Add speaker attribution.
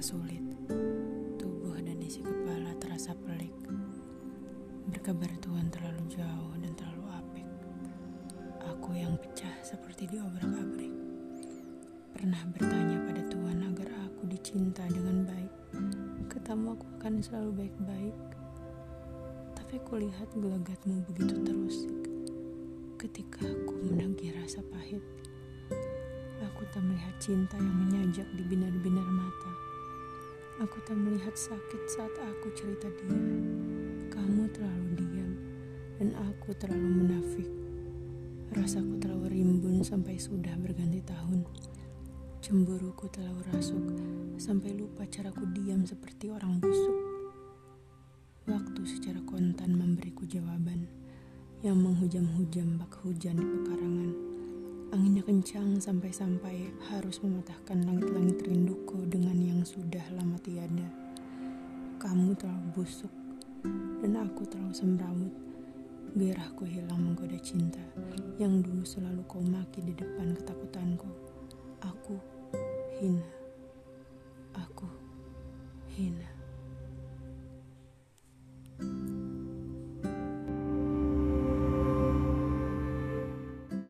Speaker 1: sulit. Tubuh dan isi kepala terasa pelik. Berkabar Tuhan terlalu jauh dan terlalu apik. Aku yang pecah seperti diobrak-abrik. Pernah bertanya pada Tuhan agar aku dicinta dengan baik. Katamu aku akan selalu baik-baik. Tapi kulihat gelagatmu begitu terusik. Ketika aku menagih rasa pahit. Aku tak melihat cinta yang menyajak di binar-binar mata. Aku tak melihat sakit saat aku cerita dia. Kamu terlalu diam, dan aku terlalu munafik. Rasaku terlalu rimbun sampai sudah berganti tahun. Cemburuku terlalu rasuk, sampai lupa caraku diam seperti orang busuk. Waktu secara kontan memberiku jawaban yang menghujam-hujam bak hujan di pekarangan. Anginnya kencang sampai-sampai harus mematahkan langit-langit rinduku dengan yang sudah lama tiada. Kamu terlalu busuk dan aku terlalu semrawut. Gairahku hilang menggoda cinta yang dulu selalu kau maki di depan ketakutanku. Aku hina. Aku hina.